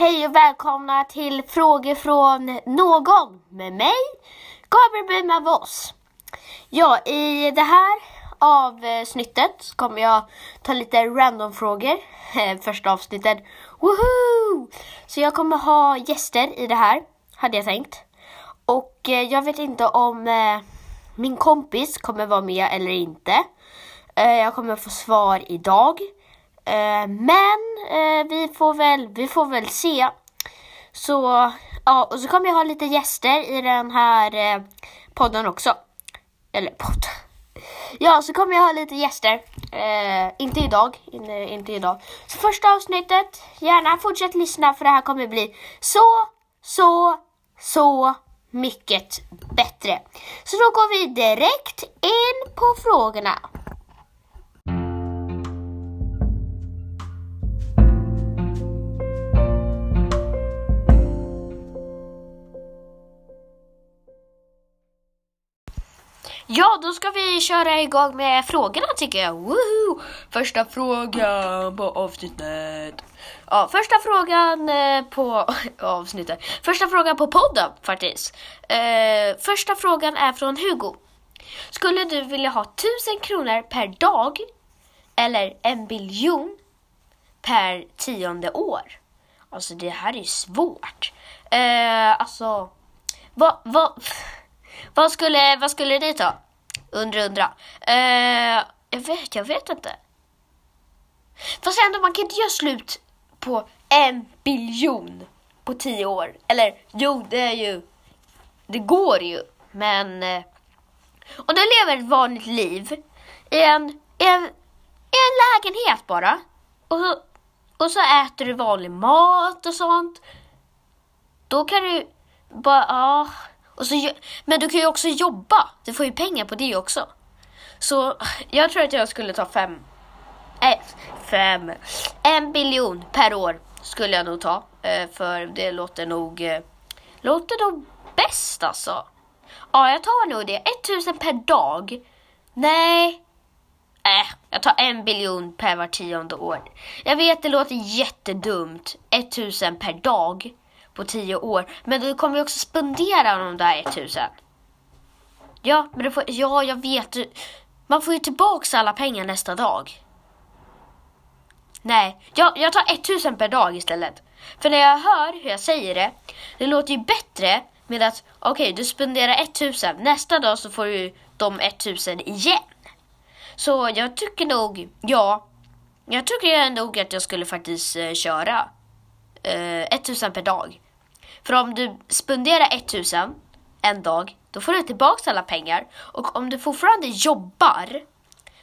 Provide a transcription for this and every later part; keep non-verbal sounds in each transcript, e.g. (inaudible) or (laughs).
Hej och välkomna till Frågor från någon med mig, Gabriel Bergman Voss. Ja, i det här avsnittet så kommer jag ta lite random-frågor. Eh, första avsnittet. Woohoo! Så jag kommer ha gäster i det här, hade jag tänkt. Och eh, jag vet inte om eh, min kompis kommer vara med eller inte. Jag kommer få svar idag. Eh, men eh, vi, får väl, vi får väl se. Så, ja, och så kommer jag ha lite gäster i den här eh, podden också. Eller podd. Ja, så kommer jag ha lite gäster. Eh, inte idag, in, inte idag. Så första avsnittet, gärna fortsätt lyssna för det här kommer bli så, så, så mycket bättre. Så då går vi direkt in på frågorna. Ja, då ska vi köra igång med frågorna tycker jag. Woohoo! Första frågan på avsnittet. Ja, första frågan eh, på (laughs) avsnittet. Första frågan på podden faktiskt. Eh, första frågan är från Hugo. Skulle du vilja ha tusen kronor per dag eller en biljon per tionde år? Alltså det här är svårt. Eh, alltså, vad, vad, vad, skulle, vad skulle ni ta? Undra, undra. Eh, jag vet, jag vet inte. Fast ändå, man kan inte göra slut på en biljon på tio år. Eller jo, det är ju... Det går ju, men... Eh, om du lever ett vanligt liv i en, i en, i en lägenhet bara. Och så, och så äter du vanlig mat och sånt. Då kan du bara... Ja, och så, men du kan ju också jobba. Du får ju pengar på det också. Så jag tror att jag skulle ta fem... Äh, fem... En biljon per år skulle jag nog ta. Eh, för det låter nog... Eh, låter nog bäst alltså. Ja, jag tar nog det. 1000 per dag. Nej. Äh, jag tar en biljon per var tionde år. Jag vet, det låter jättedumt. 1000 per dag på tio år. Men du kommer ju också spendera de där 1000. Ja, men du får, ja, jag vet. Man får ju tillbaks alla pengar nästa dag. Nej, jag, jag tar 1000 per dag istället. För när jag hör hur jag säger det, det låter ju bättre med att okej, okay, du spenderar 1000. Nästa dag så får du de 1000 igen. Så jag tycker nog, ja, jag tycker nog att jag skulle faktiskt eh, köra eh, 1000 per dag. För om du spenderar 1000 en dag, då får du tillbaka alla pengar. Och om du fortfarande jobbar,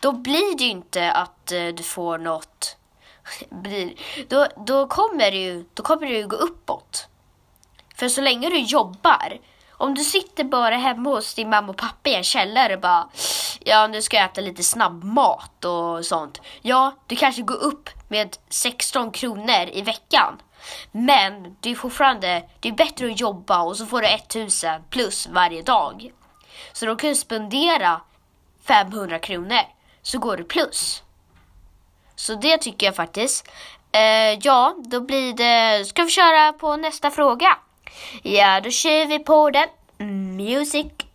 då blir det ju inte att eh, du får något (laughs) blir, då, då, kommer det ju, då kommer det ju gå uppåt. För så länge du jobbar, om du sitter bara hemma hos din mamma och pappa i en källare och bara ja, nu ska jag äta lite snabbmat och sånt. Ja, du kanske går upp med 16 kronor i veckan. Men det är fortfarande, det är bättre att jobba och så får du 1000 plus varje dag. Så då kan du spendera 500 kronor så går du plus. Så det tycker jag faktiskt. Eh, ja, då blir det... Ska vi köra på nästa fråga? Ja, då kör vi på den. Music.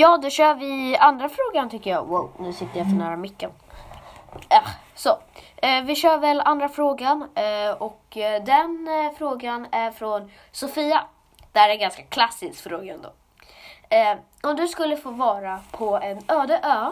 Ja, då kör vi andra frågan tycker jag. Wow, nu sitter jag för nära micken. Äh, så, eh, vi kör väl andra frågan. Eh, och eh, den eh, frågan är från Sofia. Det här är en ganska klassisk fråga ändå. Eh, om du skulle få vara på en öde ö,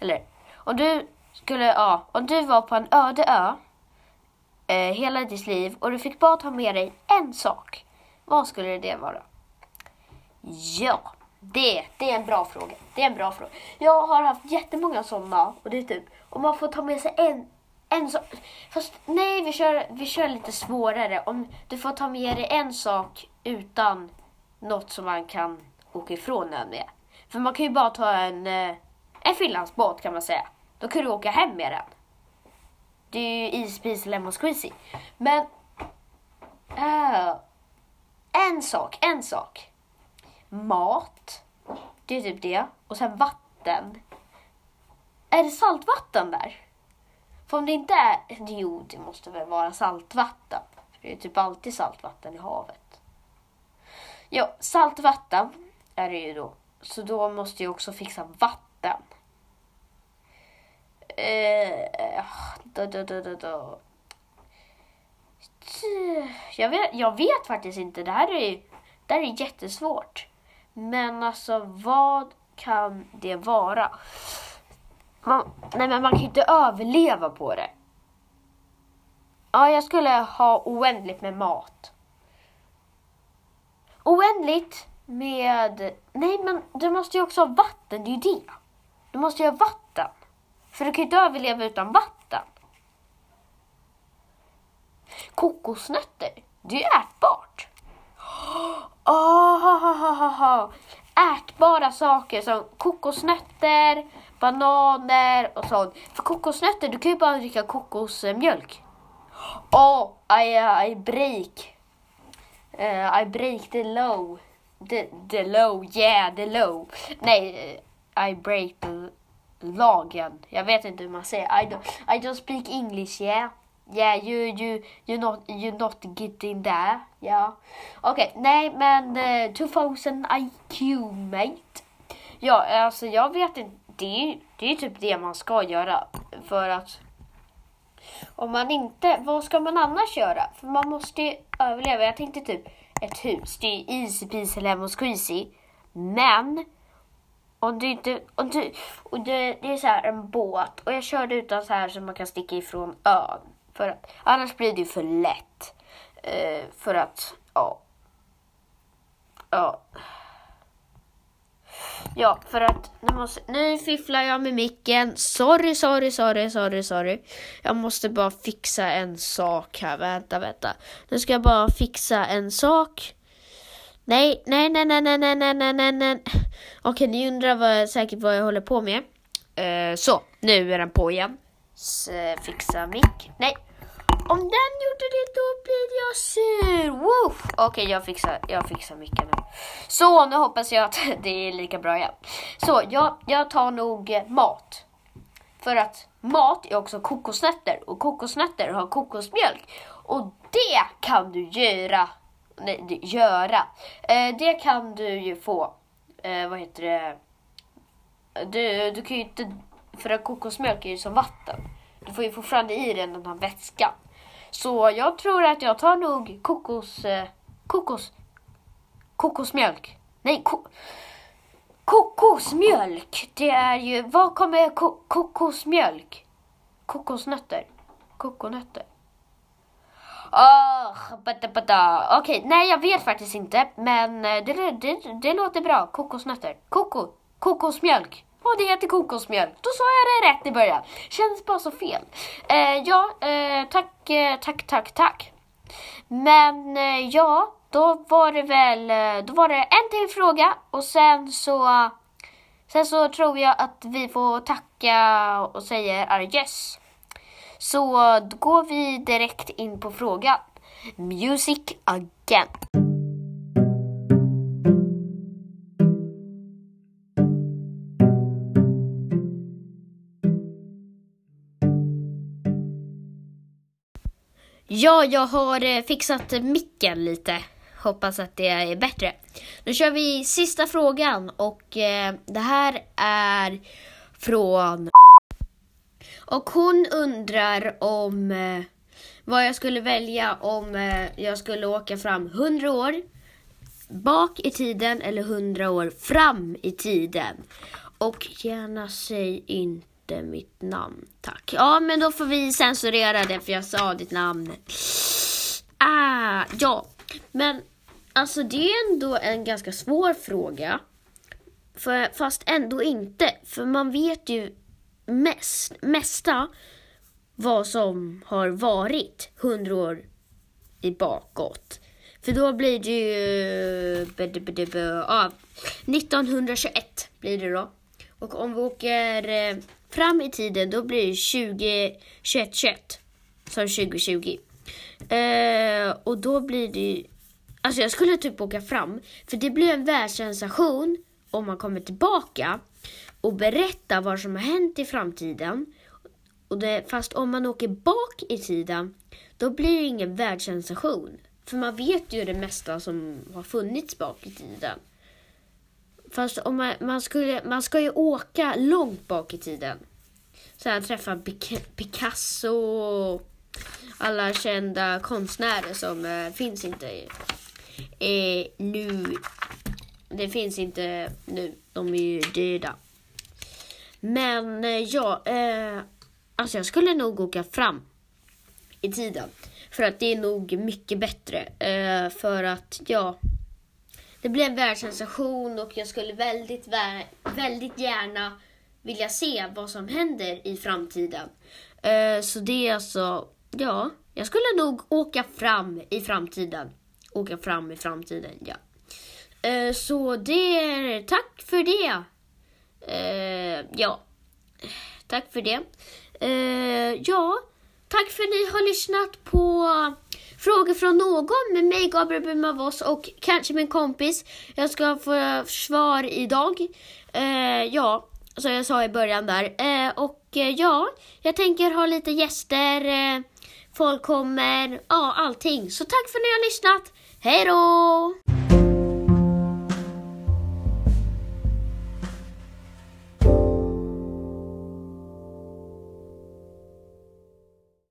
eller om du skulle, ja, om du var på en öde ö eh, hela ditt liv och du fick bara ta med dig en sak, vad skulle det vara? Ja, det, det är en bra fråga. Det är en bra fråga. Jag har haft jättemånga sådana och det är typ om man får ta med sig en en sak. Fast nej, vi kör, vi kör lite svårare. Om du får ta med dig en sak utan något som man kan åka ifrån den med. För man kan ju bara ta en, eh, en finlandsbåt kan man säga. Då kan du åka hem med den. Det är ju Easy Lemon Squeezy. Men... Uh, en sak, en sak. Mat. Det är typ det. och sen vatten. Är det saltvatten där? För om det inte är... Jo, det måste väl vara saltvatten. För det är typ alltid saltvatten i havet. Ja, saltvatten är det ju då. Så då måste jag också fixa vatten. Eh, då, då, då, då, då. Jag vet, jag vet faktiskt inte. Det här är, det här är jättesvårt. Men alltså, vad kan det vara? Man, nej, men man kan inte överleva på det. Ja, jag skulle ha oändligt med mat. Oändligt med... Nej, men du måste ju också ha vatten. Det är ju det. Du måste ju ha vatten. För du kan ju inte överleva utan vatten. Kokosnötter, det är ju ätbart. Ah, oh, ätbara saker som kokosnötter, bananer och sånt. För kokosnötter, du kan ju bara dricka kokosmjölk. Oh, I, uh, I break. Uh, I break the low. The, the low, yeah, the low. Nej, uh, I break the lagen. Jag vet inte hur man säger. I don't, I don't speak English, yeah. Yeah, you, you, you not, you not getting there. Ja. Okej, okay, nej men uh, 2000 IQ mate. Ja, alltså jag vet inte. Det är, det är typ det man ska göra. För att om man inte, vad ska man annars göra? För man måste ju överleva. Jag tänkte typ ett hus. Det är easy peasy lemon squeezy. Men om du inte, om du, och det, det är så här en båt och jag körde utan så här så man kan sticka ifrån ön. För att, annars blir det ju för lätt. Eh, för att, ja. Ja. Ja, för att nu, måste, nu fifflar jag med micken. Sorry, sorry, sorry, sorry, sorry. Jag måste bara fixa en sak här. Vänta, vänta. Nu ska jag bara fixa en sak. Nej, nej, nej, nej, nej, nej, nej, nej, nej. Okej, ni undrar vad, säkert vad jag håller på med. Uh, så, nu är den på igen. Så, fixa mick. Nej, om den gjorde det då blir jag sur. Okej, okay, jag fixar, jag fixar mycket nu. Så nu hoppas jag att (laughs) det är lika bra igen. Så jag, jag tar nog eh, mat. För att mat är också kokosnötter och kokosnötter har kokosmjölk. Och det kan du göra. Nej, göra. Eh, det kan du ju få. Eh, vad heter det? Du, du kan ju inte... För att kokosmjölk är ju som vatten. Du får ju fortfarande i dig den här vätskan. Så jag tror att jag tar nog kokos... Eh, kokos... Kokosmjölk. Nej, ko, kokosmjölk. Det är ju... Vad kommer ko, kokosmjölk? Kokosnötter. Kokonötter. Oh. Okej, okay, nej jag vet faktiskt inte. Men eh, det, det, det låter bra. Kokosnötter. Koko. Kokosmjölk. Och det heter kokosmjölk. Då sa jag det rätt i början. Känns bara så fel. Eh, ja, eh, tack, eh, tack, tack, tack. Men eh, ja, då var det väl, eh, då var det en till fråga och sen så, sen så tror jag att vi får tacka och säger adjöss. Så då går vi direkt in på frågan. Music again. Ja, jag har eh, fixat micken lite. Hoppas att det är bättre. Nu kör vi sista frågan och eh, det här är från... Och hon undrar om eh, vad jag skulle välja om eh, jag skulle åka fram 100 år bak i tiden eller 100 år fram i tiden. Och gärna säg inte inte mitt namn, tack. Ja, men då får vi censurera det för jag sa ditt namn. Ah, ja, men alltså det är ändå en ganska svår fråga. För, fast ändå inte, för man vet ju mest, mesta vad som har varit hundra år i bakåt. För då blir det ju... 1921 blir det då. Och om vi åker eh, fram i tiden då blir det 20, 21, 21 som 2020. Eh, och då blir det Alltså jag skulle typ åka fram, för det blir en världssensation om man kommer tillbaka. och berättar vad som har hänt i framtiden. Och det, fast om man åker bak i tiden, då blir det ingen världssensation. För man vet ju det mesta som har funnits bak i tiden. Fast om man, man, skulle, man ska ju åka långt bak i tiden. Så här träffa Picasso och alla kända konstnärer som eh, finns inte eh, nu. Det finns inte nu. De är ju döda. Men eh, ja, eh, alltså jag skulle nog åka fram i tiden. För att det är nog mycket bättre. Eh, för att, ja, det blir en världssensation och jag skulle väldigt, väldigt gärna vilja se vad som händer i framtiden. Eh, så det är alltså, ja, jag skulle nog åka fram i framtiden. Åka fram i framtiden, ja. Eh, så det är, tack för det. Eh, ja, tack för det. Eh, ja, tack för att ni har lyssnat på Frågor från någon med mig, Gabriel Bumavos och kanske min kompis. Jag ska få svar idag. Eh, ja, som jag sa i början där. Eh, och eh, ja, jag tänker ha lite gäster. Eh, folk kommer, ja allting. Så tack för att ni har lyssnat. Hej då!